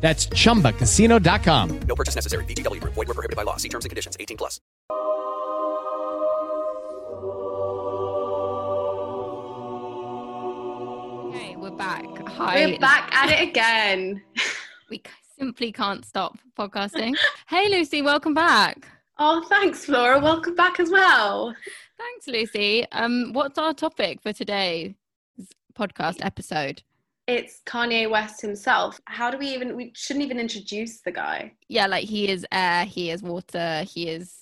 That's chumbacasino.com. No purchase necessary. VGW Group. Void were prohibited by law. See terms and conditions. 18 plus. Okay, we're back. Hi. We're back at it again. We simply can't stop podcasting. hey, Lucy, welcome back. Oh, thanks, Flora. Welcome back as well. Thanks, Lucy. Um, what's our topic for today's podcast episode? It's Kanye West himself. How do we even? We shouldn't even introduce the guy. Yeah, like he is air, he is water, he is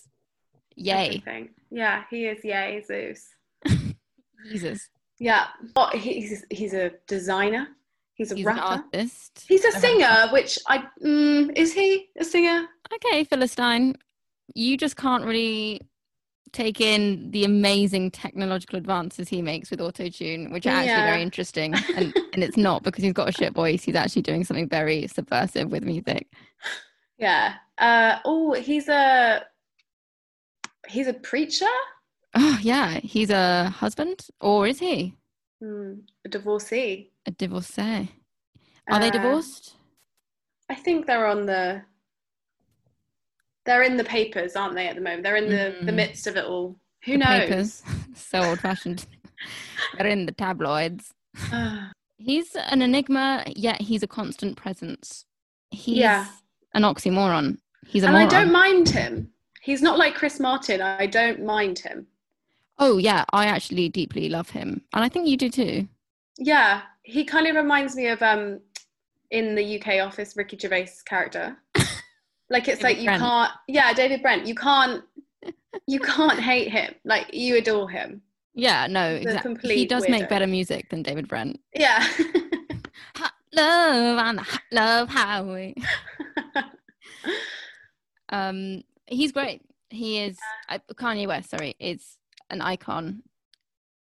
yay. Everything. Yeah, he is. Yay, Zeus. Jesus. Yeah. What? He's he's a designer. He's a He's an rapper. artist. He's a singer, which I mm, is he a singer? Okay, Philistine, you just can't really take in the amazing technological advances he makes with autotune, which are actually Yeah. very interesting. And and it's not because he's got a shit voice. He's actually doing something very subversive with music. Yeah. Uh. Oh, he's a he's a preacher. Oh yeah, he's a husband, or is he Hmm, a divorcee. a divorcee? Are they Uh, divorced? I think they're on the. They're in the papers, aren't they? At the moment, they're in the the Mm. midst of it all. Who The knows? papers. so old fashioned. They're in the tabloids. He's an enigma, yet he's a constant presence. He's Yeah. an oxymoron. He's a and I don't mind him. He's not like Chris Martin. I don't mind him. Oh yeah, I actually deeply love him, and I think you do too. Yeah, he kind of reminds me of um in the UK office Ricky Gervais character. Like it's David like you Brent. can't yeah, David Brent, you can't you can't hate him. Like you adore him. Yeah, no, exactly. He does make better music than David Brent. Yeah. Hot love on the hot love highway. um, he's great. He is I, Kanye West. Sorry, is an icon.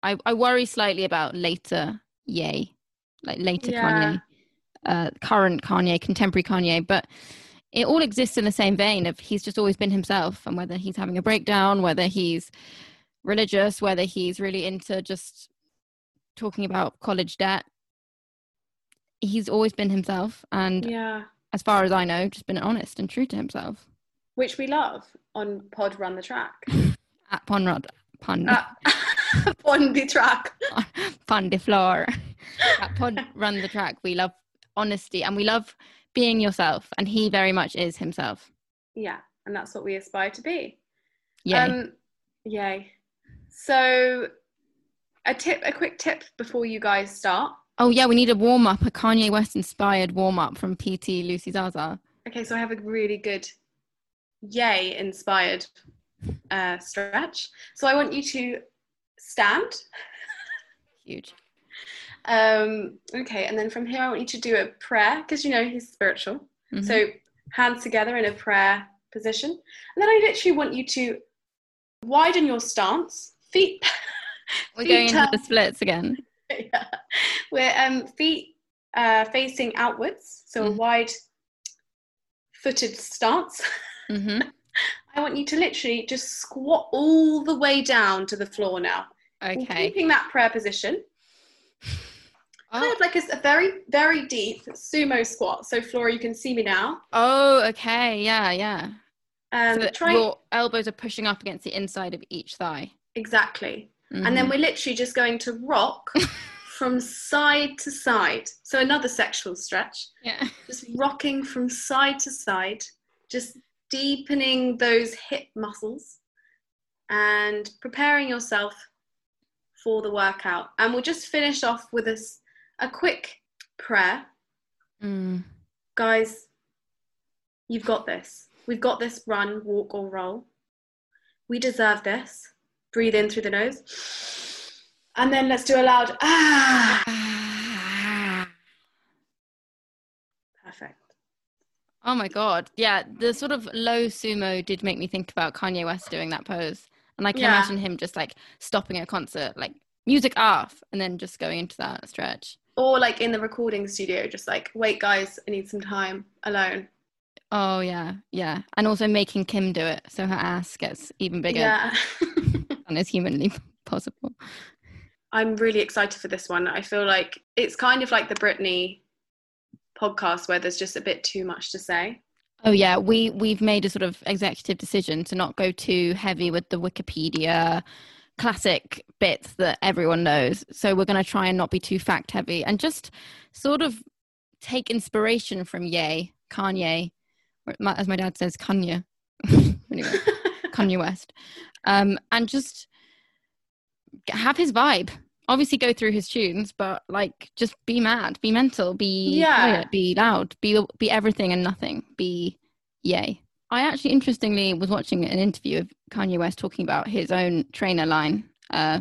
I I worry slightly about later Ye, like later Yeah. Kanye, uh, current Kanye, contemporary Kanye, but it all exists in the same vein of he's just always been himself, and whether he's having a breakdown, whether he's religious, whether he's really into just talking about college debt. He's always been himself, and yeah. as far as I know, just been honest and true to himself. Which we love on Pod Run the Track. At Ponrod, Pon, Uh, on the track. Pon de Flor. At Pod Run the Track, we love honesty and we love being yourself, and he very much is himself. Yeah, and that's what we aspire to be. Yeah. Um, yay. So, a tip, a quick tip before you guys start. oh yeah, we need a warm up, a Kanye West inspired warm up from PT Lucy Zaza. Okay, so I have a really good, yay inspired uh, stretch. So I want you to stand. Huge. Um, okay, and then from here I want you to do a prayer because you know he's spiritual. Mhm. So hands together in a prayer position, and then I literally want you to widen your stance, feet. we're feet going into the splits again. yeah. We're um, feet uh, facing outwards, so a Mhm. wide footed stance. hmm I want you to literally just squat all the way down to the floor now. Okay. Keeping that prayer position. Kind Oh, of like a very, very deep sumo squat. So, Flora, you can see me now. oh, okay. Yeah, yeah. Um, so try your elbows are pushing up against the inside of each thigh. exactly. And then Mhm. we're literally just going to rock from side to side. So, another sexual stretch. yeah. just rocking from side to side, just deepening those hip muscles and preparing yourself for the workout. And we'll just finish off with a, a quick prayer. Mm. Guys, you've got this. We've got this run, walk, or roll. We deserve this. Breathe in through the nose. And then let's do a loud ah. Perfect. Oh my god. Yeah, the sort of low sumo did make me think about Kanye West doing that pose. And I can Yeah. imagine him just like stopping a concert, like music off, and then just going into that stretch. Or like in the recording studio, just like, wait, guys, I need some time alone. Oh yeah, yeah. And also making Kim do it so her ass gets even bigger Yeah. than is humanly possible. I'm really excited for this one. I feel like it's kind of like the Britney podcast where there's just a bit too much to say. Oh yeah, we we've made a sort of executive decision to not go too heavy with the Wikipedia classic bits that everyone knows. So we're going to try and not be too fact heavy and just sort of take inspiration from Ye, Kanye, as my dad says, Kanye. anyway, Kanye West, um, and just have his vibe. Obviously, go through his tunes, but like, just be mad, be mental, be Yeah. quiet, be loud, be be everything and nothing. Be yay. I actually, interestingly, was watching an interview of Kanye West talking about his own trainer line, uh,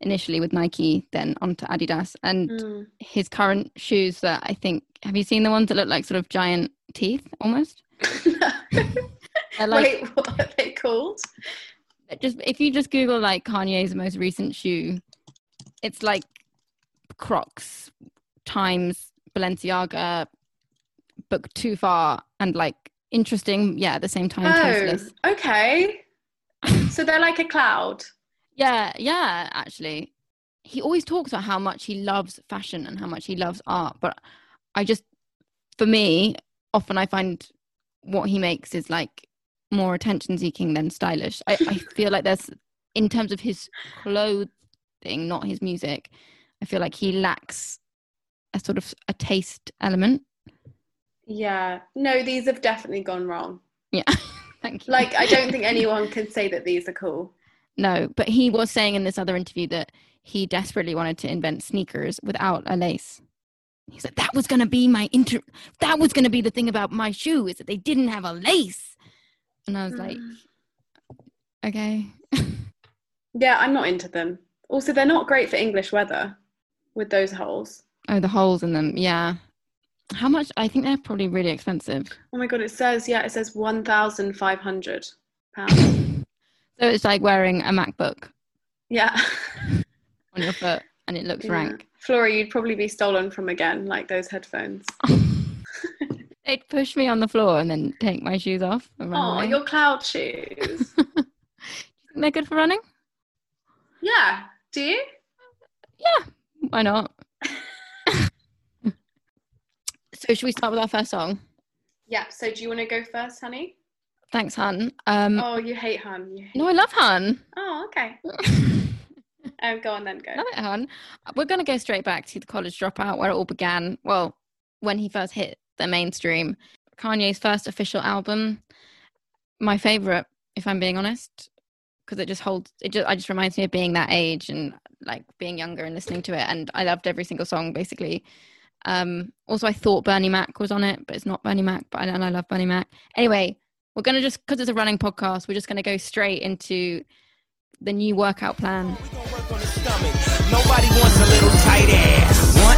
initially with Nike, then onto Adidas, and Mm. his current shoes. That I think, have you seen the ones that look like sort of giant teeth, almost? They're like Wait, what are they called? just if you just Google like Kanye's most recent shoe, it's like Crocs times Balenciaga, but too far and like interesting. Yeah, at the same time, Oh, okay. So they're like a cloud. Yeah, yeah. Actually, he always talks about how much he loves fashion and how much he loves art. But I just, for me, often I find what he makes is like more attention seeking than stylish. I, I feel like there's, in terms of his clothing, not his music, I feel like he lacks a sort of a taste element. Yeah. No, these have definitely gone wrong. Yeah, thank you. Like, I don't think anyone can say that these are cool. No, but he was saying in this other interview that he desperately wanted to invent sneakers without a lace. He said that was going to be my inter that was going to be the thing about my shoe is that they didn't have a lace. And I was like, okay. Yeah, I'm not into them. Also, they're not great for English weather with those holes. Oh, the holes in them. Yeah. How much? I think they're probably really expensive. Oh my god, it says yeah, it says one thousand five hundred pounds. So it's like wearing a MacBook yeah. on your foot and it looks Yeah. rank. Flora, you'd probably be stolen from again, like those headphones. They'd push me on the floor and then take my shoes off and run Oh, away. your cloud shoes. They're good for running? yeah. Do you? Yeah, why not? So should we start with our first song? Yeah. So do you want to go first, honey? Thanks, hun. Um, Oh, you hate hun. You hate... no, I love hun. Oh, okay. Um, go on then. Go. love it, hun. We're going to go straight back to the college dropout where it all began. Well, when he first hit the mainstream, Kanye's first official album. My favorite, if I'm being honest, because it just holds. It just, I just reminds me of being that age and like being younger and listening to it, and I loved every single song basically. Um, also, I thought Bernie Mac was on it, but it's not Bernie Mac. But I, and I love Bernie Mac. Anyway, we're gonna just because it's a running podcast, we're just gonna go straight into the new workout plan. Nobody wants a little tight ass.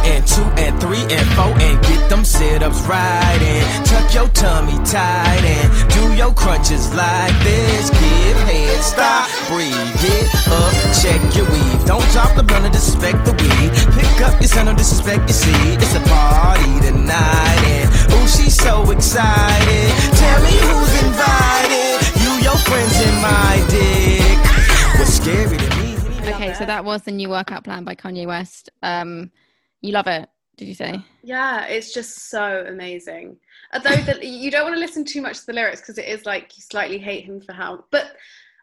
And two and three and four and get them sit ups right and tuck your tummy tight and do your crunches like this. Give head, stop, breathe, get up, check your weave. Don't drop the blunt or disrespect the weed. Pick up your son, disrespect your seed. It's a party tonight and ooh, she's so excited. Tell me who's invited. You, your friends, and my dick. What's scary to me? Okay, so that was the new workout plan by Kanye West. Um, you love it, did you say? Yeah, it's just so amazing. Although the, you don't want to listen too much to the lyrics because it is like you slightly hate him for how, but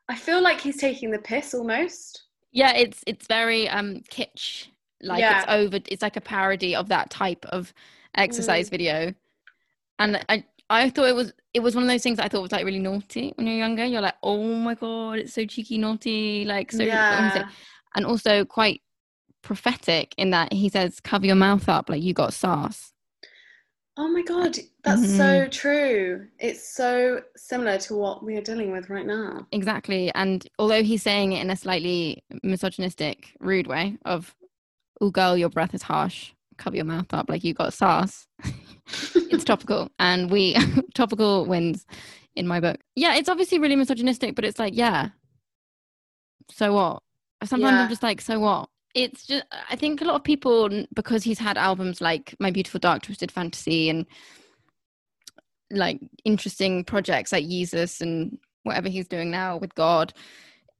I feel like he's taking the piss almost. Yeah, it's it's very um kitsch. Like Yeah. it's over. It's like a parody of that type of exercise video. And I I thought it was it was one of those things I thought was like really naughty when you're younger. You're like, oh my god, it's so cheeky, naughty, like so. yeah. And also quite prophetic in that he says, "Cover your mouth up, like you got sauce." Oh my god, that's Mm-hmm. so true. It's so similar to what we are dealing with right now. Exactly. And although he's saying it in a slightly misogynistic, rude way of, "Oh girl, your breath is harsh. Cover your mouth up, like you got sauce." it's topical, and we topical wins in my book. Yeah, it's obviously really misogynistic, but it's like, yeah. So what? Sometimes Yeah. I'm just like, so what? It's just, I think a lot of people, because he's had albums like My Beautiful Dark Twisted Fantasy and like interesting projects like Jesus and whatever he's doing now with God,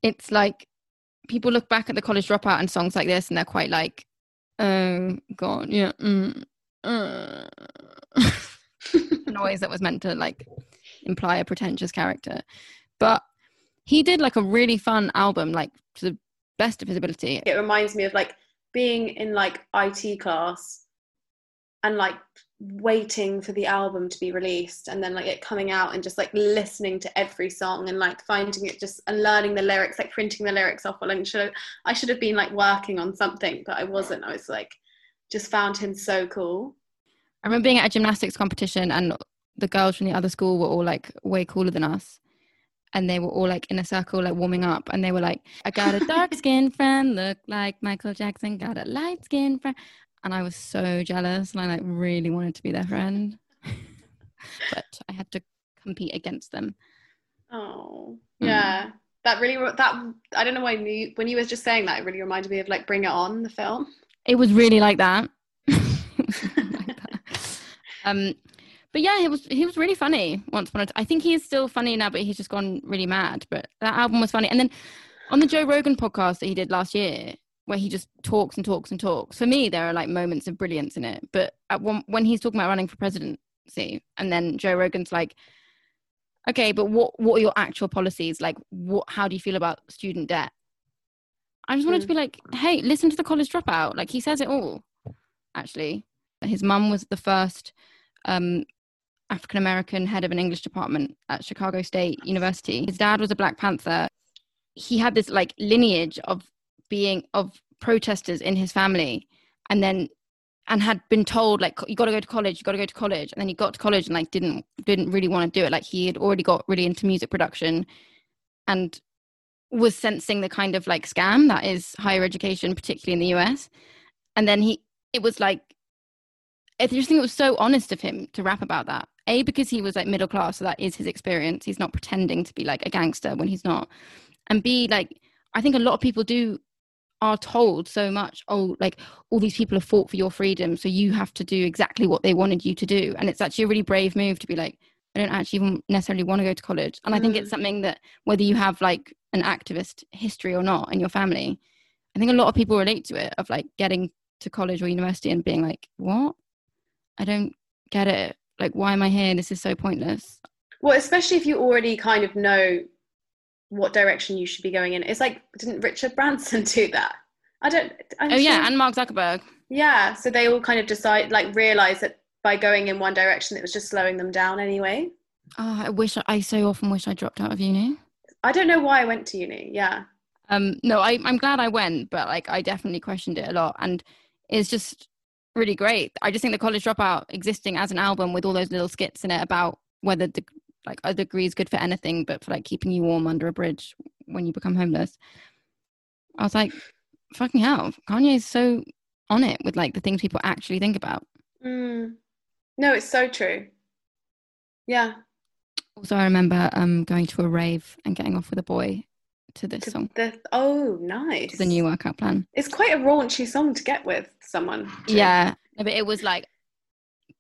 it's like people look back at the college dropout and songs like this and they're quite like, oh God, yeah. Mm, uh. noise that was meant to like imply a pretentious character. But he did like a really fun album, like to the best of his ability. It reminds me of like being in like IT class and like waiting for the album to be released and then like it coming out and just like listening to every song and like finding it just and learning the lyrics like printing the lyrics off like should I should have been like working on something but I wasn't I was like just found him so cool I remember being at a gymnastics competition and the girls from the other school were all like way cooler than us. And they were all like in a circle, like warming up. And they were like, I got a dark skinned friend, look like Michael Jackson, got a light skinned friend. And I was so jealous and I like really wanted to be their friend. but I had to compete against them. oh Mm. yeah that really that I don't know why you, when you were just saying that it really reminded me of like Bring It On the film It was really like that. It was really like that. Um, but yeah, he was he was really funny once upon a time. I think he is still funny now, but he's just gone really mad. But that album was funny. And then on the Joe Rogan podcast that he did last year, where he just talks and talks and talks. For me, there are like moments of brilliance in it. But at one, when he's talking about running for presidency, and then Joe Rogan's like, "Okay, but what what are your actual policies? Like, what? How do you feel about student debt?" I just wanted to be like, "Hey, listen to the college dropout. Like, he says it all." Actually, his mum was the first um, African American head of an English department at Chicago State University. His dad was a Black Panther. He had this like lineage of being of protesters in his family, and then and had been told like you got to go to college, you got to go to college, and then he got to college and like didn't didn't really want to do it. Like he had already got really into music production, and was sensing the kind of like scam that is higher education, particularly in the US. And then he, it was like I just think it was so honest of him to rap about that. A because he was like middle class, so that is his experience. He's not pretending to be like a gangster when he's not. And B, like I think a lot of people do are told so much, oh, like all these people have fought for your freedom, so you have to do exactly what they wanted you to do. And it's actually a really brave move to be like, I don't actually even necessarily want to go to college. And I think it's mm. something that whether you have like an activist history or not in your family, I think a lot of people relate to it of like getting to college or university and being like, what? I don't get it. Like, why am I here? This is so pointless. Well, especially if you already kind of know what direction you should be going in. It's like, didn't Richard Branson do that? I don't. I'm oh, yeah. And Mark Zuckerberg. yeah. So they all kind of decide, like, realize that by going in one direction, it was just slowing them down anyway. Oh, I wish I so often wish I dropped out of uni. I don't know why I went to uni. Yeah. Um, no, I, I'm glad I went, but like I definitely questioned it a lot, and it's just really great. I just think the college dropout existing as an album with all those little skits in it about whether the like a degree is good for anything, but for like keeping you warm under a bridge when you become homeless. I was like, fucking hell, Kanye is so on it with like the things people actually think about. Mm. No, it's so true. Yeah. Also, I remember um going to a rave and getting off with a boy to this To song, the, oh, nice. the new workout plan. It's quite a raunchy song to get with someone. to. Yeah, no, but it was like,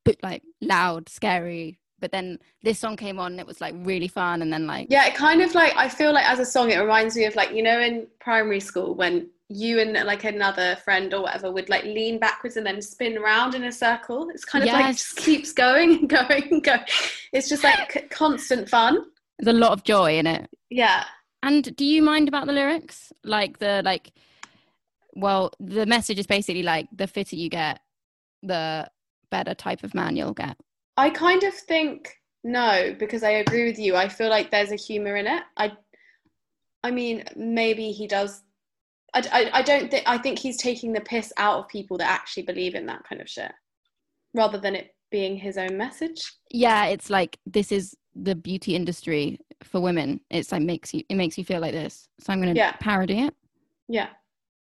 but like loud, scary. But then this song came on, and it was like really fun, and then like Yeah, it kind of like I feel like as a song, it reminds me of like you know in primary school when you and like another friend or whatever would like lean backwards and then spin around in a circle. It's kind of like Yes. just keeps going and going and going. It's just like constant fun. there's a lot of joy in it. Yeah. And do you mind about the lyrics? Like the like, well, the message is basically like the fitter you get, the better type of man you'll get. I kind of think No, because I agree with you. I feel like there's a humor in it. I, I mean, maybe he does. I, I, I don't think. I think he's taking the piss out of people that actually believe in that kind of shit, rather than it being his own message. Yeah, it's like this is the beauty industry for women. It's like makes you it makes you feel like this. So I'm gonna Yeah. parody it. Yeah.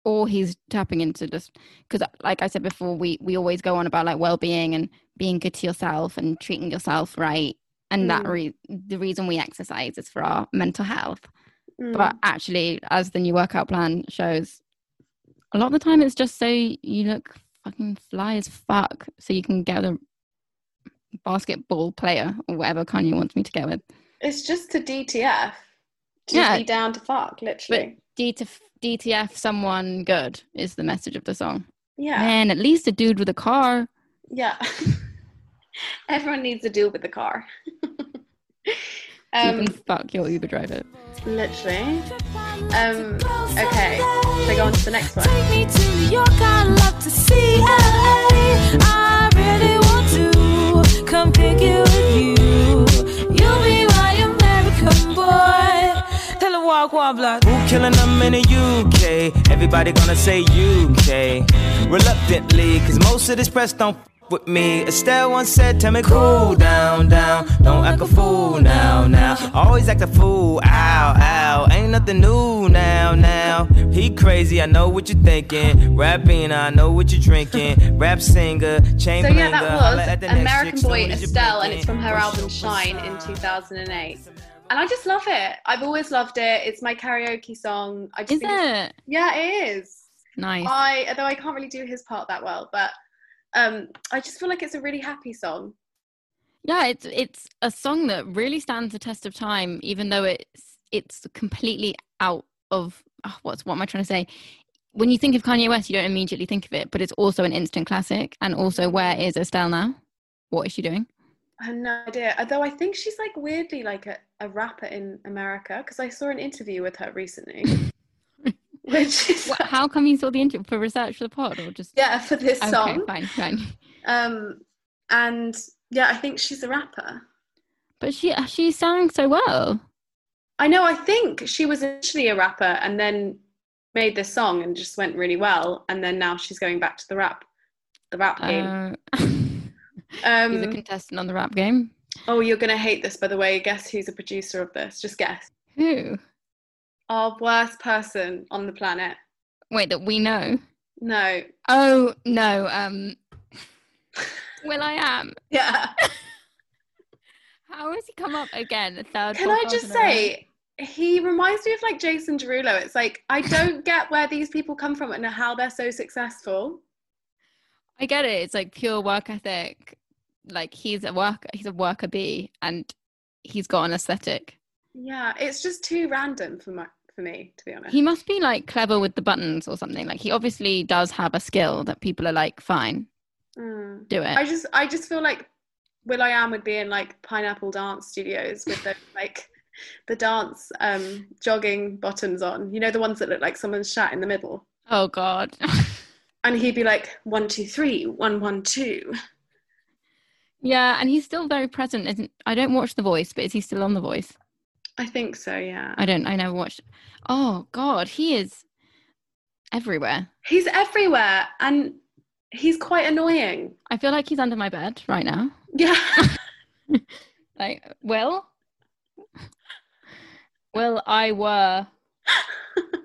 Or he's tapping into just because, like I said before, we we always go on about like well being and being good to yourself and treating yourself right. And that Mm. re- the reason we exercise is for our mental health. Mm. But actually, as the new workout plan shows, a lot of the time it's just so you look fucking fly as fuck, so you can get a basketball player or whatever Kanye wants me to get with. it's just to DTF. To Yeah. be down to fuck, literally. D to DTF someone good is the message of the song. yeah. Man, at least a dude with a car. Yeah. Everyone needs to deal with the car. you um, can fuck your Uber driver. literally. Um, okay. so go on to the next one? Come pick it with you. You'll be my American boy. Tell her walk, walk, block. Who killing them in the UK? Everybody gonna say UK. Reluctantly, cause most of this press don't with me. Estelle once said, Tell me cool down, down. Don't act a fool now, now. Always act a fool, ow, ow. Ain't nothing new now, now. He crazy, I know what you're thinking. Rapping, I know what you're drinking. Rap singer, chain So yeah, that was at the American Boy as Estelle, and it's from her Push album Shine in 2008. And I just love it. I've always loved it. It's my karaoke song. I just Is think it? Yeah, it is. Nice. I although I can't really do his part that well, but um, I just feel like it's a really happy song. Yeah, it's it's a song that really stands the test of time, even though it's it's completely out of oh, what's what am I trying to say? When you think of Kanye West, you don't immediately think of it, but it's also an instant classic. And also, where is Estelle now? What is she doing? I have no idea. Although I think she's like weirdly like a, a rapper in America because I saw an interview with her recently. Which is What, how come you saw the interview for research for the pod, or just yeah for this Okay, song. fine, fine. Um, and yeah, I think she's a rapper. But she she sang so well. I know. I think she was initially a rapper and then made this song and just went really well. And then now she's going back to the rap, the rap game. Uh, He's a Um, contestant on the rap game. oh, you're gonna hate this, by the way. Guess who's a producer of this? Just guess. Who? Our worst person on the planet. Wait, that we know. No. Oh no. Um. Will I am. Yeah. How has he come up again? A third. Can I just in a row? say, he reminds me of like Jason Derulo. It's like I don't get where these people come from and how they're so successful. I get it. It's like pure work ethic. Like he's a worker. He's a worker bee, and he's got an aesthetic. Yeah, it's just too random for my for me, to be honest. He must be like clever with the buttons or something. Like he obviously does have a skill that people are like, fine, Mm. do it. I just I just feel like Will I Am would be in like Pineapple Dance Studios with the like the dance um jogging bottoms on. You know the ones that look like someone's shat in the middle. oh God. And he'd be like one two three one one two. yeah, and he's still very present. Isn't? I don't watch The Voice, but is he still on The Voice? I think so. Yeah. I don't. I never watched. Oh God, he is everywhere. He's everywhere and he's quite annoying. I feel like he's under my bed right now. Yeah. Like, Will, Will I were,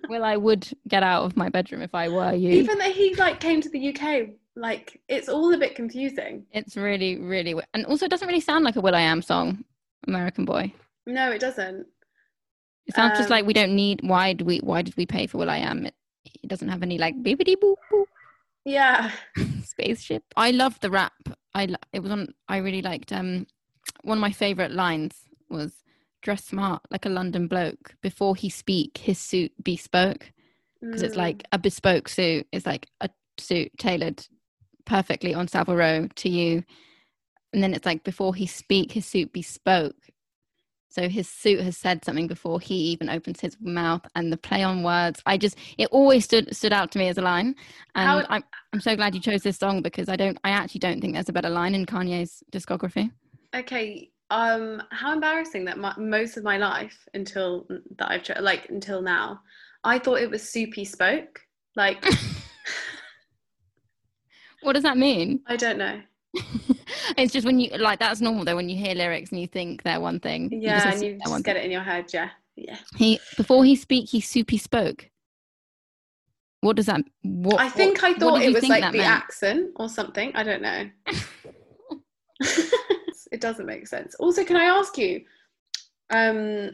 Will I would get out of my bedroom if I were you. Even that he like came to the UK, like it's all a bit confusing. it's really, really, and also it doesn't really sound like a Will I Am song, American Boy. No, it doesn't. It sounds just Um, like we don't need. Why do we? Why did we pay for Will I Am? It, it doesn't have any like bibbity boop boop Yeah. spaceship. I love the rap. I lo- it was on. I really liked. Um, one of my favorite lines was "Dress smart like a London bloke. Before he speak, his suit bespoke." Because it's Mm. like a bespoke suit It's like a suit tailored perfectly on Savile Row to you, and then it's like before he speak, his suit bespoke. So his suit has said something before he even opens his mouth, and the play on words. I just it always stood stood out to me as a line, and How- I'm I'm so glad you chose this song because I don't I actually don't think there's a better line in Kanye's discography. Okay, um, how embarrassing that my, most of my life until that I've tried, like until now, I thought it was soupy spoke. Like What does that mean? I don't know. it's just when you like that's normal though when you hear lyrics and you think they're one thing. Yeah, just and you just get thing. it in your head. Yeah, yeah. He before he speak he soupy spoke. What does that? What I think what- I thought it you was like the meant? accent or something. I don't know. it doesn't make sense. Also, can I ask you, um,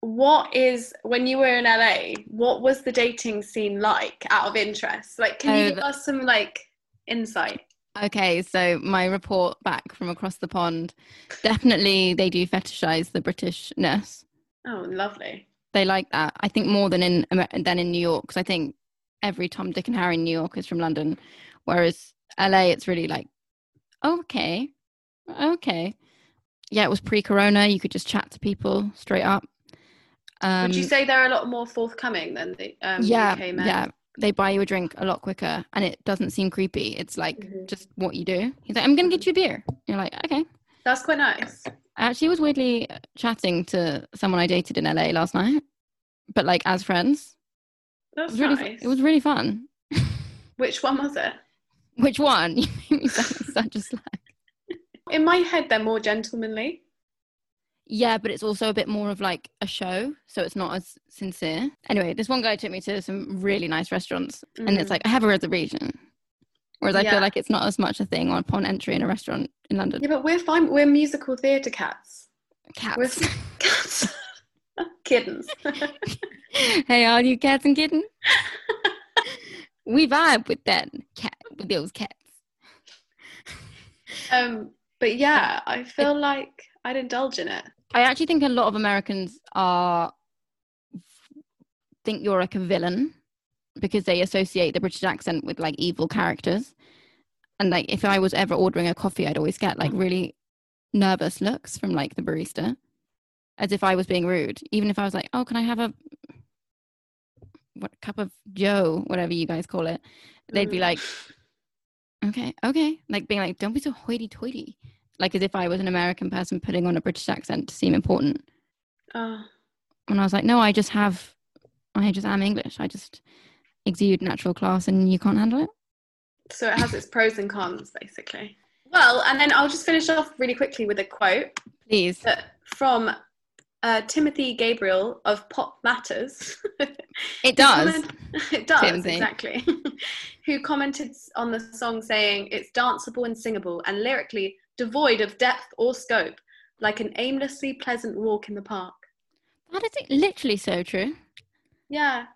what is when you were in LA? What was the dating scene like? Out of interest, like, can Oh, you give us some like insight? Okay, so my report back from across the pond, definitely they do fetishize the Britishness. Oh, lovely. They like that. I think more than in than in New York, because I think every Tom, Dick, and Harry in New York is from London, whereas LA, it's really like, okay, okay, yeah. It was pre-corona; you could just chat to people straight up. Um, Would you say they're a lot more forthcoming than the um, yeah, UK men? yeah. They buy you a drink a lot quicker, and it doesn't seem creepy. It's like Mhm. just what you do. He's like, "I'm gonna get you a beer." You're like, "Okay." That's quite nice. I actually was weirdly chatting to someone I dated in LA last night, but like as friends. It That's was really, nice. it was really fun. Which one was it? Which one? You made me sound like such a slag. In my head, they're more gentlemanly. Yeah, but it's also a bit more of like a show, so it's not as sincere. Anyway, this one guy took me to some really nice restaurants, and it's Mm. like I have a reservation. Whereas I Yeah. feel like it's not as much a thing upon entry in a restaurant in London. Yeah, but we're fine. We're musical theatre cats. Cats. We're cats. Kittens. hey, all you cats and kittens. we vibe with that cat, with those cats. um, but yeah, I feel like I'd indulge in it. I actually think a lot of Americans are think you're like a villain because they associate the British accent with like evil characters. And like if I was ever ordering a coffee, I'd always get like really nervous looks from like the barista, as if I was being rude. Even if I was like, "Oh, can I have a what cup of Joe, whatever you guys call it?" They'd be Mm. like, "Okay, okay," like being like, "Don't be so hoity-toity," like as if I was an American person putting on a British accent to seem important. Oh, And I was like, no, I just have, I just am English. I just exude natural class and you can't handle it. so it has its pros and cons, basically. Well, and then I'll just finish off really quickly with a quote Please. from uh, Timothy Gabriel of Pop Matters. It does. comment- it does, Timothy. exactly. Who commented on the song saying it's danceable and singable and lyrically devoid of depth or scope, like an aimlessly pleasant walk in the park. That is literally so true. Yeah.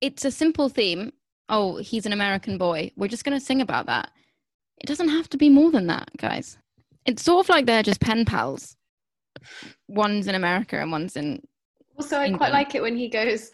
It's a simple theme. Oh, he's an American boy. We're just going to sing about that. It doesn't have to be more than that, guys. It's sort of like they're just pen pals. One's in America and one's in. Also, I quite like it when he goes,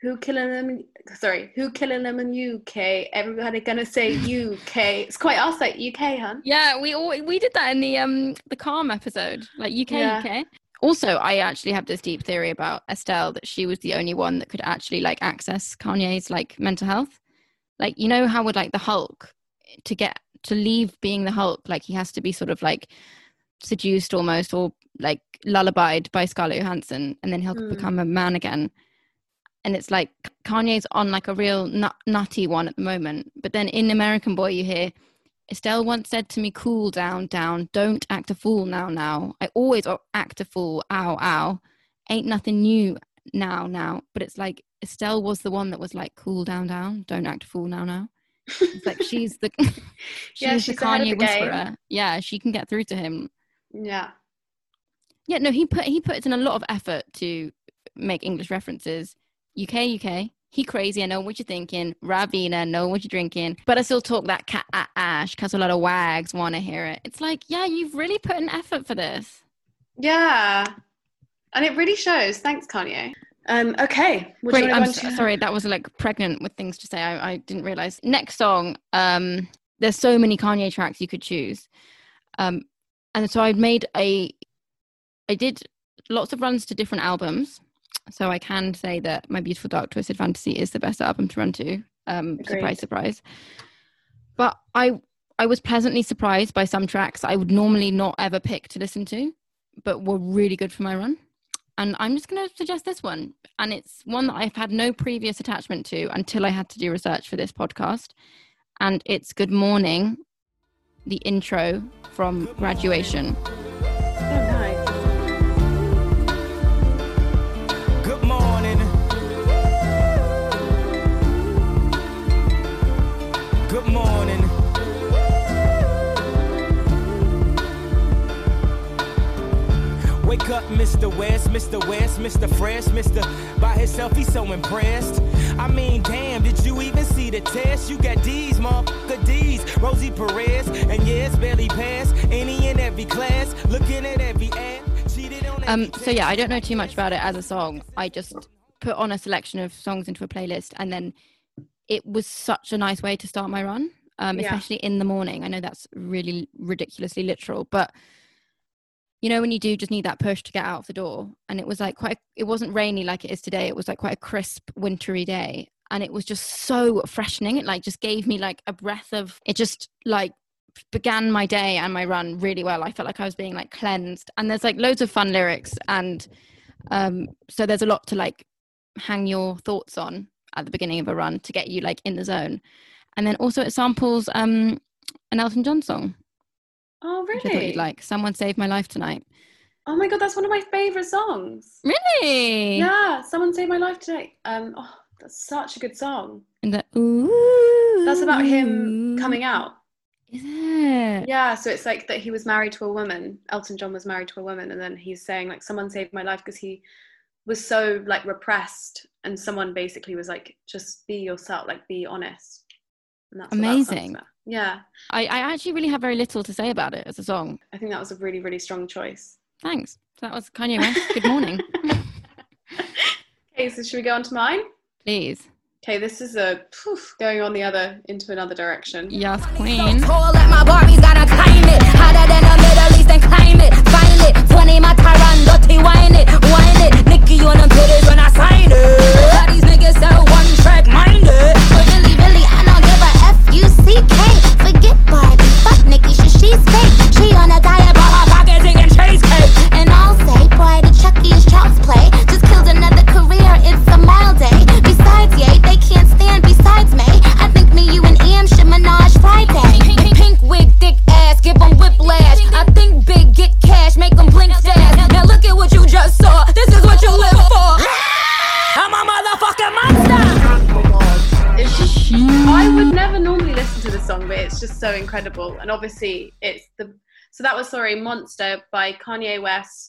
"Who killing them? In, sorry, who killing them in UK? Everybody gonna say UK." It's quite us, like UK, hun. Yeah, we all we did that in the um the Calm episode, like UK, Yeah. UK. Also, I actually have this deep theory about Estelle that she was the only one that could actually like access Kanye's like mental health. Like you know how would like the Hulk to get to leave being the Hulk, like he has to be sort of like seduced almost or like lullabied by Scarlett Johansson, and then he'll Mm. become a man again. And it's like Kanye's on like a real nut- nutty one at the moment. But then in American Boy, you hear Estelle once said to me, cool down, down, don't act a fool now, now. I always act a fool, ow, ow. Ain't nothing new now, now. But it's like Estelle was the one that was like, cool down, down, don't act a fool now, now. It's like she's the she's, Yeah, the she's of Kanye the game. whisperer. Yeah, she can get through to him. Yeah. Yeah, no, he put he puts in a lot of effort to make English references. UK, UK. He crazy. I know what you're thinking. Ravina, know what you're drinking. But I still talk that cat a- ash because a lot of wags want to hear it. It's like, yeah, you've really put an effort for this. Yeah. And it really shows. Thanks, Kanye. Um, okay. Would Great. I'm so, to- sorry. That was like pregnant with things to say. I, I didn't realize. Next song. Um, there's so many Kanye tracks you could choose. Um, and so I made a. I did lots of runs to different albums. So I can say that My Beautiful Dark Twisted Fantasy is the best album to run to. Um, surprise, surprise. But I I was pleasantly surprised by some tracks I would normally not ever pick to listen to, but were really good for my run. And I'm just going to suggest this one. And it's one that I've had no previous attachment to until I had to do research for this podcast. And it's Good Morning, the intro from graduation. Wake up, Mr. West, Mr. West, Mr. Fresh, Mr. By himself, he's so impressed. I mean, damn, did you even see the test? You got D's, motherfucker D's, Rosie Perez, and yes, barely passed any and every class. Looking at every ad, cheated on Um, so yeah, I don't know too much about it as a song. I just put on a selection of songs into a playlist, and then it was such a nice way to start my run, um, Yeah. especially in the morning. I know that's really ridiculously literal, but you know when you do just need that push to get out of the door, and it was like quite. It wasn't rainy like it is today. It was like quite a crisp, wintry day, and it was just so freshening. It like just gave me like a breath of. It just like began my day and my run really well. I felt like I was being like cleansed. And there's like loads of fun lyrics and um so there's a lot to like hang your thoughts on at the beginning of a run to get you like in the zone. And then also it samples um an Elton John song, Oh, really? like. Someone saved my life tonight. Oh my god, that's one of my favorite songs. Really? Yeah, someone saved my life tonight. Um, oh, that's such a good song. And the ooh. That's about him coming out. Is it? Yeah, so it's like that he was married to a woman. Elton John was married to a woman, and then he's saying like someone saved my life because he was so like repressed, and someone basically was like, just be yourself, like be honest. And that's what that Amazing. About. Yeah, I, I actually really have very little to say about it as a song. I think that was a really really strong choice. Thanks. That was Kanye West. Good morning. Okay, so should we go on to mine? Please. Okay, this is a poof, going on the other into another direction. Yes, Queen. Tall like my Barbies gotta climb it. Hotter than the Middle East and climb it. Find it. 20 my Tyron, dirty wine it. Wine it. Nicki on them titties when I sign it. F-U-C-K. Forget Barbie. Fuck Nicki, she, she's fake. She on a diet, but her pockets eating cheesecake. And I'll say, boy, the Chucky is child's play. Just killed another career, it's a mild day. Besides, yay, they can't stand besides me. I think me, you, and Em should menage Friday. Pink, pink wig, thick ass, give 'em whiplash. I think big, get cash, make 'em blink fast. Now look at what you just saw. This is what you live for. I'm a I would never normally listen to the song, but it's just so incredible. And obviously, it's the so that was sorry, Monster by Kanye West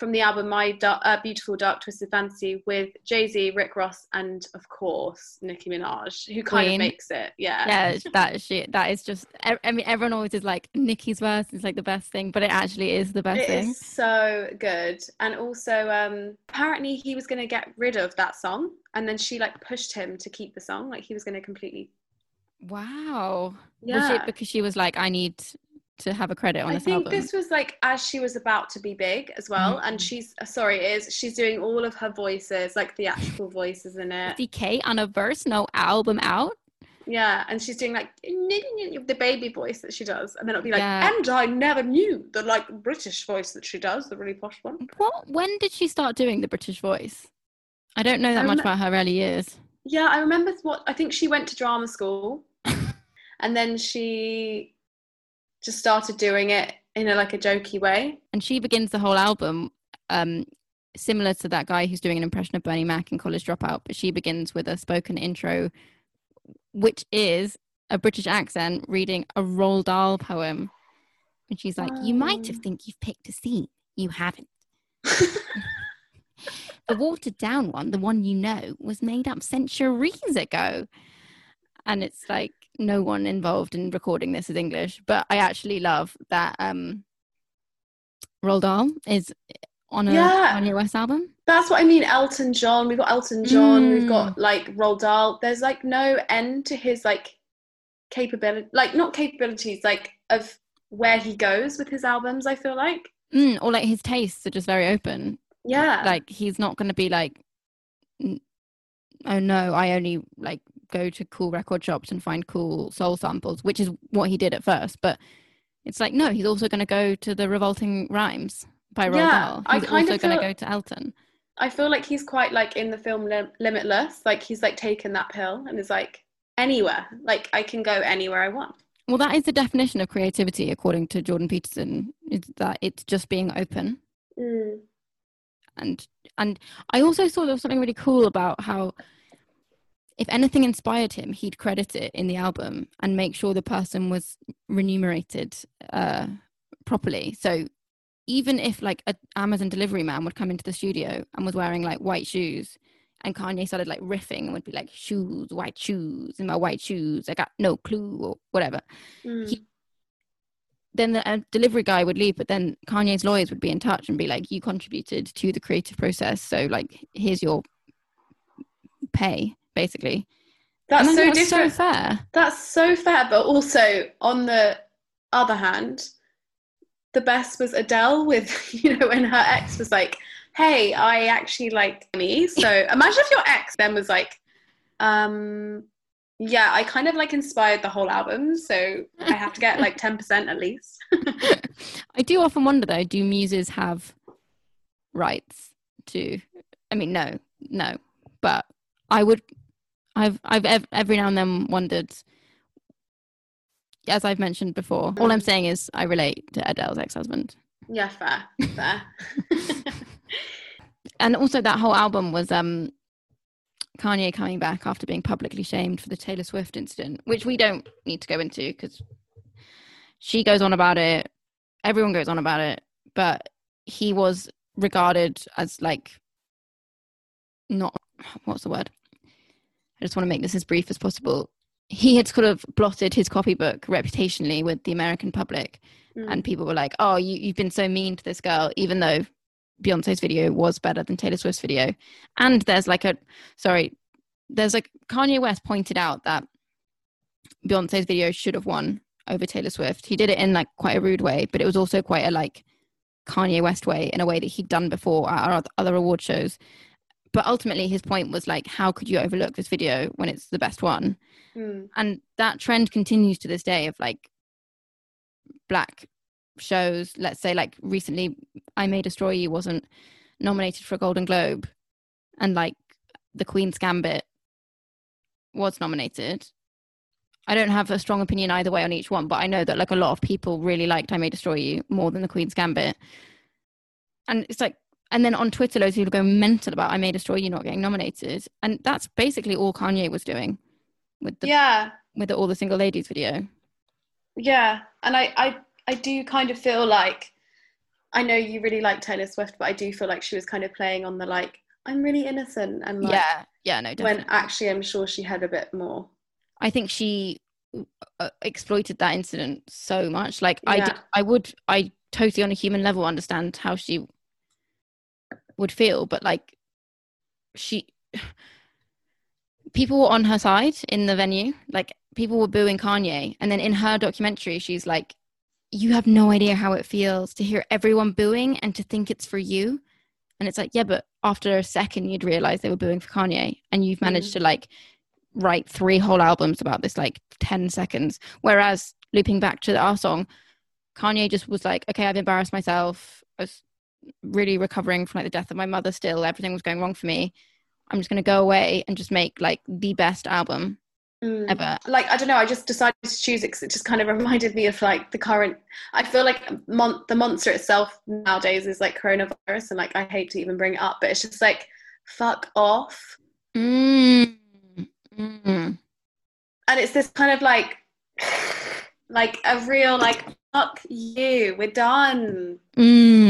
from the album My Dark, uh, Beautiful Dark Twisted Fantasy with Jay Z, Rick Ross, and of course Nicki Minaj, who kind Queen. of makes it. Yeah. yeah that shit that is just I mean everyone always is like Nicki's verse is like the best thing but it actually is the best It thing is so good. And also, um, apparently he was going to get rid of that song, and then she like pushed him to keep the song. Like he was going to completely. wow was Yeah. it because she was like I need to have a credit on I this think this was like as she was about to be big as well, Mm-hmm. and she's uh, sorry, is she's doing all of her voices, like theatrical voices in it. DK on a verse no album out Yeah, and she's doing like the baby voice that she does, and then it'll be like, Yeah. and I never knew the like British voice that she does, the really posh one. what when did she start doing the British voice I don't know that I much about her early years Yeah, I remember what I think she went to drama school, and then she just started doing it in a like a jokey way. and she begins the whole album um similar to that guy who's doing an impression of Bernie Mac in College Dropout but she begins with a spoken intro which is a British accent reading a Roald Dahl poem and she's like you might have Oh. think you've picked a scene you haven't the watered down one the one you know was made up centuries ago and it's like no one involved in recording this is English but I actually love that um Roald Dahl is on a Yeah. Kanye West album. That's what I mean. Elton John. We've got Elton John. We've Mm. got like Roald Dahl. There's like no end to his like capability, like not capabilities, like of where he goes with his albums. I feel like, Mm, or like his tastes are just very open. yeah, Like he's not going to be like, oh no, I only like go to cool record shops and find cool soul samples, which is what he did at first. But it's like no, he's also going to go to the Revolting Rhymes by Roald Yeah, Dahl. I He's kind also going to go to Elton. I feel like he's quite like in the film Lim- Limitless. Like he's like taken that pill and is like anywhere. Like I can go anywhere I want. Well, that is the definition of creativity, according to Jordan Peterson, is that it's just being open. Mm. And and I also thought there was something really cool about how if anything inspired him, he'd credit it in the album and make sure the person was remunerated uh, properly. So even if like an Amazon delivery man would come into the studio and was wearing like white shoes and Kanye started like riffing and would be like shoes, white shoes, in my white shoes, I got no clue or whatever. Mm. He- Then the uh, delivery guy would leave, but then Kanye's lawyers would be in touch and be like, "You contributed to the creative process, so like here's your pay, basically." That's so that's different. So fair. That's so fair, but also on the other hand, the best was Adele with you know when her ex was like, "Hey, I actually like me." So imagine if your ex then was like, um, "Yeah, I kind of like inspired the whole album, so I have to get like ten percent at least." I do often wonder though, do muses have rights to I mean no, no. But I would I've I've ev- every now and then wondered as I've mentioned before. All I'm saying is I relate to Adele's ex-husband. yeah, fair, fair. And also that whole album was um Kanye coming back after being publicly shamed for the Taylor Swift incident, which we don't need to go into because she goes on about it, everyone goes on about it, but he was regarded as like not what's the word? I just want to make this as brief as possible. He had sort of blotted his copybook reputationally with the American public, Mm. and people were like, "Oh, you, you've been so mean to this girl," even though Beyonce's video was better than Taylor Swift's video. And there's like a sorry, there's like Kanye West pointed out that Beyonce's video should have won over Taylor Swift. He did it in like quite a rude way, but it was also quite a like Kanye West way in a way that he'd done before at our other award shows. But ultimately, his point was like, how could you overlook this video when it's the best one? Mm. and that trend continues to this day of like black shows let's say like recently i may destroy you wasn't nominated for a golden globe and like the queen's gambit was nominated i don't have a strong opinion either way on each one but i know that like a lot of people really liked i may destroy you more than the queen's gambit and it's like and then on twitter loads of people go mental about i may destroy, you're not getting nominated and that's basically all kanye was doing with the yeah, with the all the single ladies video. Yeah, and I, I, I do kind of feel like I know you really like Taylor Swift, but I do feel like she was kind of playing on the like I'm really innocent and like yeah, yeah, no, definitely. when actually I'm sure she had a bit more. I think she uh, exploited that incident so much. Like I, Yeah. d- I would, I totally on a human level understand how she would feel, but like she, people were on her side in the venue. Like people were booing Kanye, and then in her documentary, she's like, "You have no idea how it feels to hear everyone booing and to think it's for you." And it's like, yeah, but after a second, you'd realize they were booing for Kanye, and you've managed mm. to like write three whole albums about this like 10 seconds whereas looping back to our song kanye just was like okay i've embarrassed myself i was really recovering from like the death of my mother still everything was going wrong for me i'm just going to go away and just make like the best album Mm. ever Like I don't know, I just decided to choose it because it just kind of reminded me of like the current. I feel like mon- the monster itself nowadays is like coronavirus, and like I hate to even bring it up, but it's just like fuck off, mm. Mm. and it's this kind of like like a real like fuck you, we're done. Mm.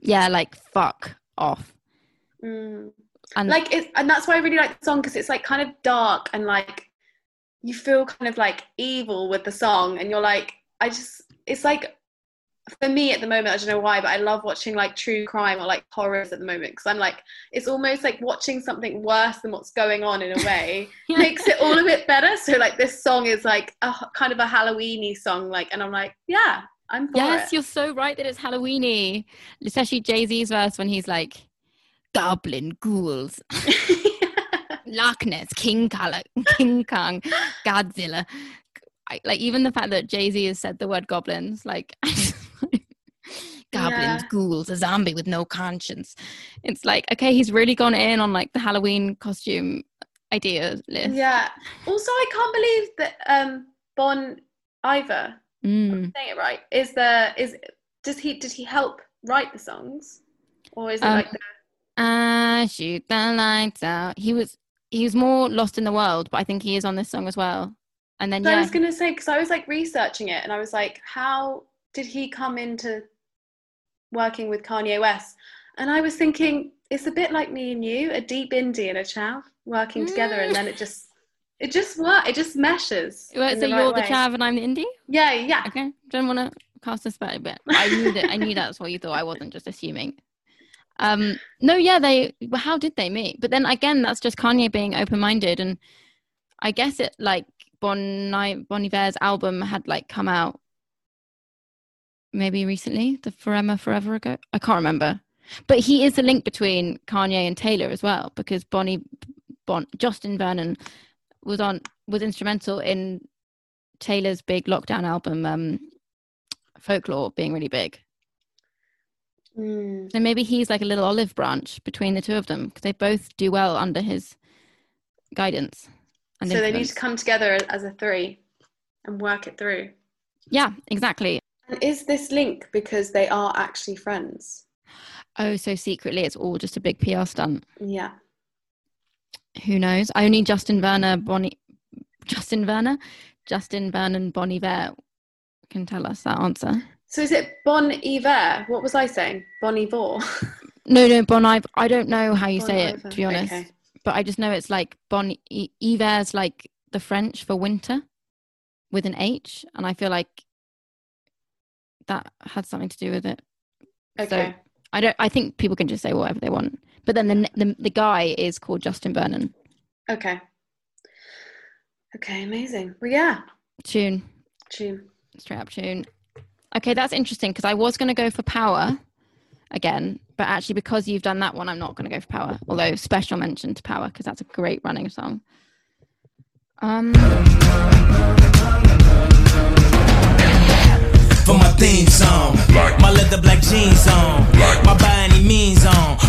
Yeah like fuck off Mm. and like it, and that's why I really like the song because it's like kind of dark and like you feel kind of like evil with the song, and you're like, I just, it's like for me at the moment, I don't know why, but I love watching like true crime or like horrors at the moment because I'm like, it's almost like watching something worse than what's going on in a way Yeah. makes it all a bit better. So like this song is like a, kind of a Halloweeny song, like, and I'm like, yeah, I'm Yes, it. you're so right that it's Halloweeny. Especially Jay Z's verse when he's like, "Goblin ghouls, Loch Ness, King Cala- King Kong, Godzilla. I, like even the fact that Jay Z has said the word goblins, like goblins, Yeah. ghouls, a zombie with no conscience. It's like okay, he's really gone in on like the Halloween costume idea list. Yeah. Also, I can't believe that um, Bon Iver, Mm. saying it right, is the is does he did he help write the songs, or is it Um, like the Ah, shoot the lights out. He was he was more lost in the world, but I think he is on this song as well. And then So I was gonna say because I was like researching it and I was like, how did he come into working with Kanye West? And I was thinking it's a bit like me and you, a deep indie and a chav working together, and then it just it just work, it just meshes. In so the you're right the way. chav and I'm the indie. Yeah, yeah. Okay, don't want to cast a spell, but I knew that I knew that's what you thought. I wasn't just assuming. Um, no, yeah, they. Well, how did they meet? But then again, that's just Kanye being open-minded, and I guess it like Bon Bon Iver's album had like come out maybe recently, the Forever Forever ago. I can't remember, but he is the link between Kanye and Taylor as well because Bonnie, Bon Justin Vernon was on was instrumental in Taylor's big lockdown album, um, Folklore, being really big. Mm. So maybe he's like a little olive branch between the two of them because they both do well under his guidance. And So they need to come together as a three and work it through. Yeah, exactly. And is this link because they are actually friends? Oh, so secretly it's all just a big PR stunt. Yeah. Who knows? Only Justin Werner, Bonnie, Justin Werner, Justin Vernon, Bonnie Iver can tell us that answer. So is it Bon Iver? What was I saying? Bon Iver. No, no, Bon Iver. I don't know how you Bon say it, to be honest. okay. But I just know it's like Bon I- Iver's like the French for winter with an H. And I feel like that had something to do with it. Okay. I don't. I think people can just say whatever they want. But then the the, the guy is called Justin Vernon. Okay. Okay, amazing. Well, yeah. Tune, Tune. straight up tune. Okay, that's interesting because I was going to go for Power again, but actually because you've done that one, I'm not going to go for Power. Although special mention to Power because that's a great running song. Um, for my theme song. My leather black jeans on. My by any means on.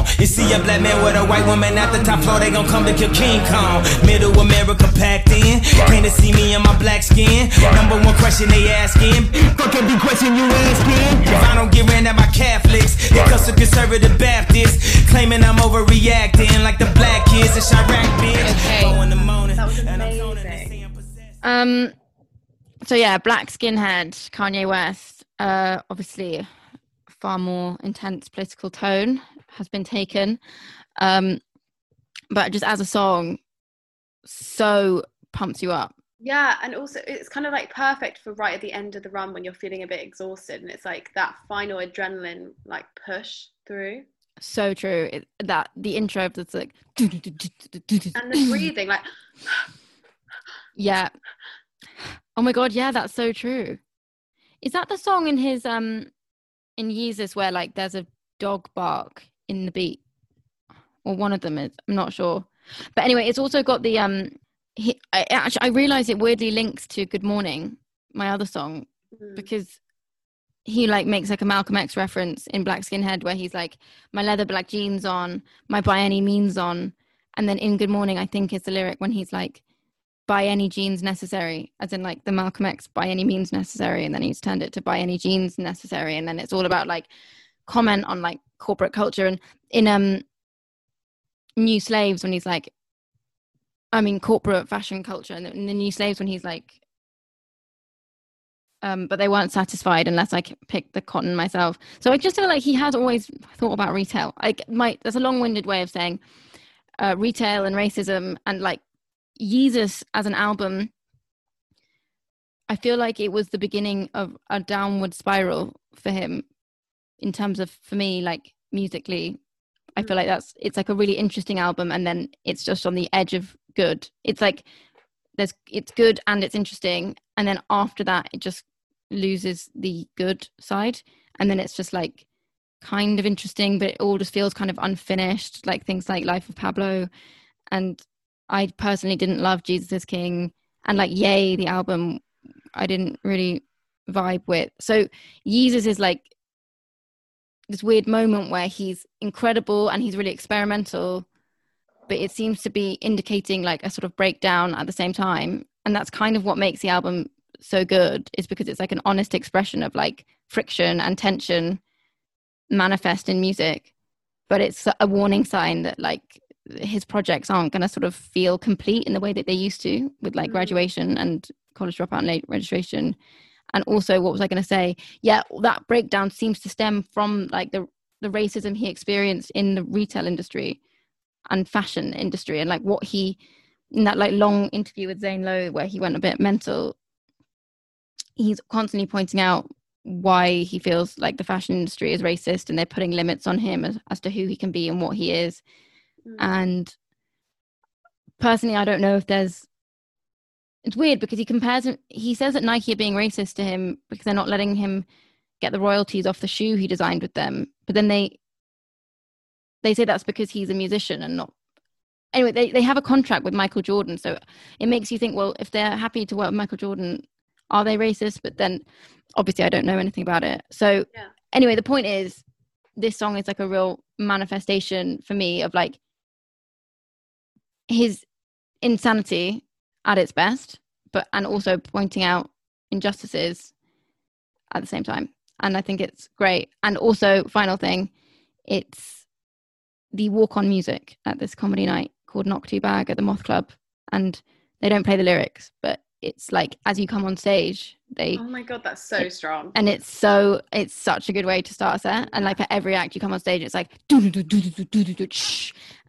Bring home. You see a black man with a white woman at the top floor, they gon' come to kill King Kong. Middle America packed in. Came to see me in my black skin. Number one question they asking. Fuck every question you asking. If I don't get ran at by Catholics, it comes to conservative Baptists. Claiming I'm overreacting like the black kids in Chiraq bitch. Okay. Four in the morning. That was And I'm zoning amazing. and saying possessed. Um. So yeah, black skinhead Kanye West. Uh, obviously, far more intense political tone has been taken. Um, but just as a song, so pumps you up. Yeah, and also it's kind of like perfect for right at the end of the run when you're feeling a bit exhausted, and it's like that final adrenaline like push through, So true. It, that the intro of this like, and the breathing, like yeah. Oh my god, yeah, that's so true. Is that the song in his um in Yeezus where like there's a dog bark in the beat? Or one of them is. I'm not sure. But anyway, it's also got the um he, I actually I realized it weirdly links to Good Morning, my other song, mm, because he like makes like a Malcolm X reference in Black Skinhead where he's like my leather black jeans on, my by any means on, and then in Good Morning I think is the lyric when he's like by any jeans necessary, as in like the Malcolm X by any means necessary, and then he's turned it to by any jeans necessary, and then it's all about like comment on like corporate culture and in um New Slaves when he's like I mean corporate fashion culture and in the New Slaves when he's like um, but they weren't satisfied unless I picked the cotton myself. So I just feel like he has always thought about retail. Like my, that's a long-winded way of saying uh, retail and racism and like Yeezus as an album. I feel like it was the beginning of a downward spiral for him in terms of for me like musically i feel mm. like that's it's like a really interesting album and then it's just on the edge of good it's like there's it's good and it's interesting and then after that it just loses the good side and then it's just like kind of interesting, but it all just feels kind of unfinished, like things like Life of Pablo. And I personally didn't love Jesus is King and like Ye, the album, I didn't really vibe with. So Yeezus is like this weird moment where he's incredible and he's really experimental, but it seems to be indicating like a sort of breakdown at the same time. And that's kind of what makes the album so good, is because it's like an honest expression of like friction and tension manifest in music. But it's a warning sign that like his projects aren't going to sort of feel complete in the way that they used to with like Mm. graduation and college dropout and late registration and also what was i going to say yeah that breakdown seems to stem from like the the racism he experienced in the retail industry and fashion industry and like what he in that like long interview with Zane Lowe where he went a bit mental he's constantly pointing out why he feels like the fashion industry is racist and they're putting limits on him as, as to who he can be and what he is Mm. and personally i don't know if there's it's weird because he compares him he says that nike are being racist to him because they're not letting him get the royalties off the shoe he designed with them. But then they they say that's because he's a musician and not anyway they, they have a contract with michael jordan. So it makes you think well if they're happy to work with michael jordan are they racist? But then obviously i don't know anything about it. So Yeah. anyway the point is this song is like a real manifestation for me of like his insanity at its best but and also pointing out injustices at the same time. And i think it's great. And also final thing it's the walk on music at this comedy night called Knock2Bag at the moth club. And they don't play the lyrics but it's like as you come on stage they Oh my god, that's so strong. and it's so it's such a good way to start a set. And like at every act you come on stage it's like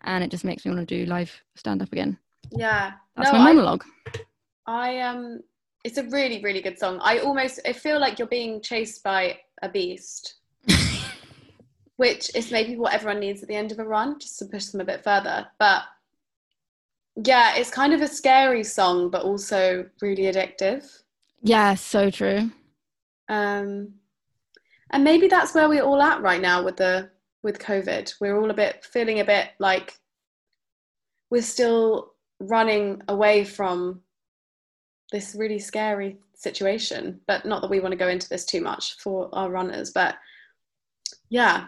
and it just makes me want to do live stand up again Yeah. that's no, my I- monologue I um it's a really really good song. I almost I feel like you're being chased by a beast, which is maybe what everyone needs at the end of a run just to push them a bit further. But yeah, it's kind of a scary song but also really addictive. yeah so true Um and maybe that's where we're all at right now with the with COVID. We're all a bit feeling a bit like we're still running away from this really scary situation. But not that we want to go into this too much for our runners. But yeah,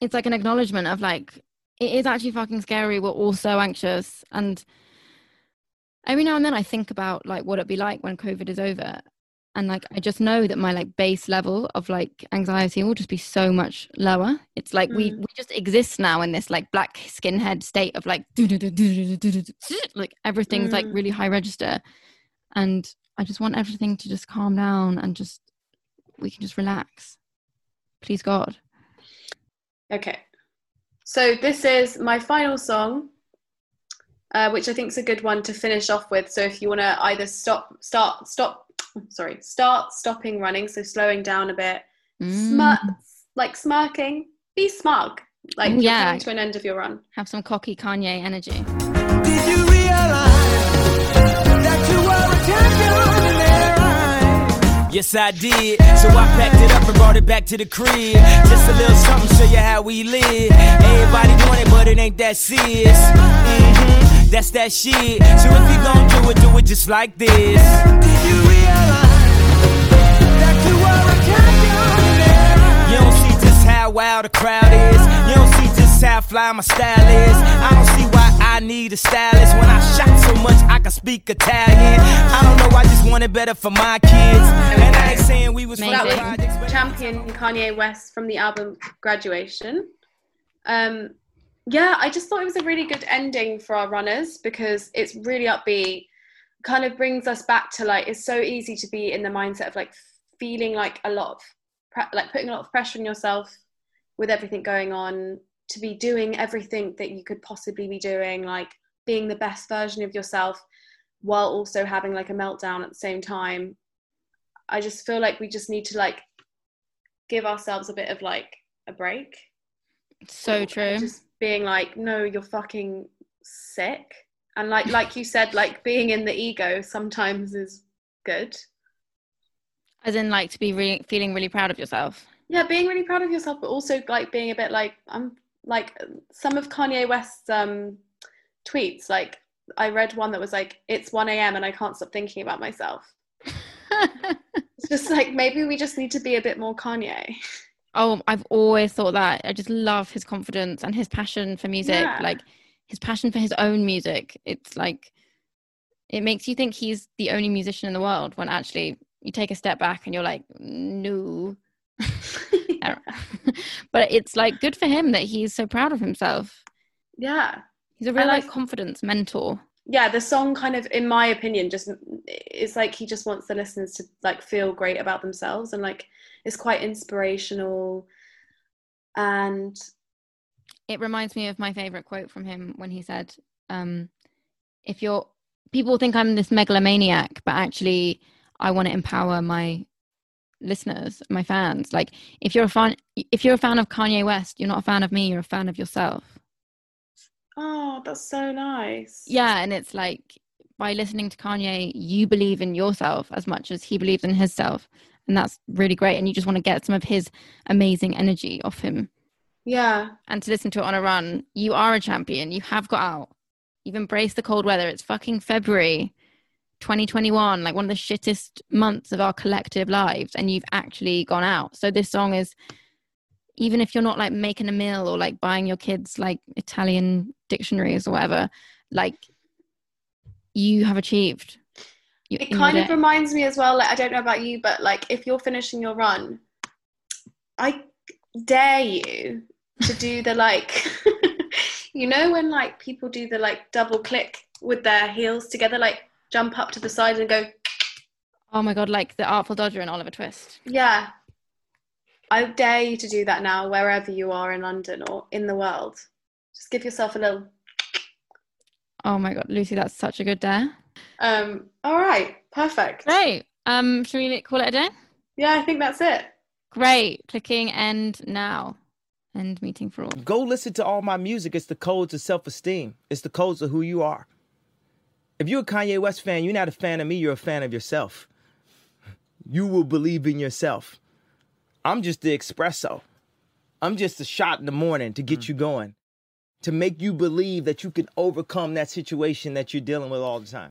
it's like an acknowledgement of like it is actually fucking scary we're all so anxious and every now and then i think about like what it'd be like when covid is over and like i just know that my like base level of like anxiety will just be so much lower it's like we Mm. we just exist now in this like black skinhead state of like like everything's like Mm. really high register and i just want everything to just calm down and just we can just relax please god okay. So this is my final song. Uh, which I think is a good one to finish off with. So if you want to either stop, start, stop, sorry, start stopping running, so slowing down a bit, smirk, like smirking, be smug, like Oh, you're yeah. coming to an end of your run. have some cocky kanye energy Did you realize that you were a champion in their eyes? Yes, I did. So I packed it up and brought it back to the crib. Just a little something, show you how we live. Everybody doing it, but it ain't that serious. hmm That's that shit. So if you gon' do it, do it just like this. Wild the crowd is. You don't see just how fly my style is. I don't see why I need a stylist when I shot so much I can speak Italian. I don't know, I just want it better for my kids. And I ain't saying we was from Amazing. That the was projects, but- Champion Kanye West from the album Graduation. Um, yeah, I just thought it was a really good ending for our runners because it's really upbeat. Kind of brings us back to like it's so easy to be in the mindset of like feeling like a lot of pre- like putting a lot of pressure on yourself with everything going on to be doing everything that you could possibly be doing, like being the best version of yourself while also having like a meltdown at the same time. I just feel like we just need to like give ourselves a bit of like a break. so true Just being like, no, you're fucking sick. And like like you said, like being in the ego sometimes is good. as in like to be re- feeling really proud of yourself Yeah, being really proud of yourself, but also like being a bit like I'm like some of Kanye West's um, tweets. Like I read one that was like, "It's 1 a.m. and I can't stop thinking about myself." It's just like maybe we just need to be a bit more Kanye. Oh, I've always thought that. I just love his confidence and his passion for music. Yeah. Like his passion for his own music. It's like it makes you think he's the only musician in the world when actually you take a step back and you're like, no. but it's like good for him that he's so proud of himself. yeah, He's a real I- like confidence mentor. yeah. The song kind of, in my opinion, just it's like he just wants the listeners to like feel great about themselves, and like it's quite inspirational. And it reminds me of my favorite quote from him when he said um if you're people think i'm this megalomaniac but actually i want to empower my listeners my fans like if you're a fan if you're a fan of kanye west you're not a fan of me you're a fan of yourself oh, that's so nice. yeah and it's like by listening to kanye you believe in yourself as much as he believes in himself and that's really great and you just want to get some of his amazing energy off him yeah, and to listen to it on a run, you are a champion. You have got out. You've embraced the cold weather. It's fucking February 2021, like one of the shittest months of our collective lives, and you've actually gone out. So this song is even if you're not like making a meal or like buying your kids like Italian dictionaries or whatever, like you have achieved. You, it kind of reminds me as well. Like I don't know about you, but like if you're finishing your run, I dare you to do the like, you know, when like people do the like double click with their heels together, like jump up to the side and go, oh my god, like the Artful Dodger and Oliver Twist. yeah. I dare you to do that now, wherever you are in London or in the world. Just give yourself a little. Oh my god, Lucy, that's such a good dare. Um. All right. Perfect. Great. Um, should we call it a day? Yeah, I think that's it. Great. Clicking end now. End meeting for all. Go listen to all my music. It's the codes of self esteem, it's the codes of who you are. If you're a Kanye West fan, you're not a fan of me, you're a fan of yourself. You will believe in yourself. I'm just the espresso. I'm just a shot in the morning to get mm. you going, to make you believe that you can overcome that situation that you're dealing with all the time.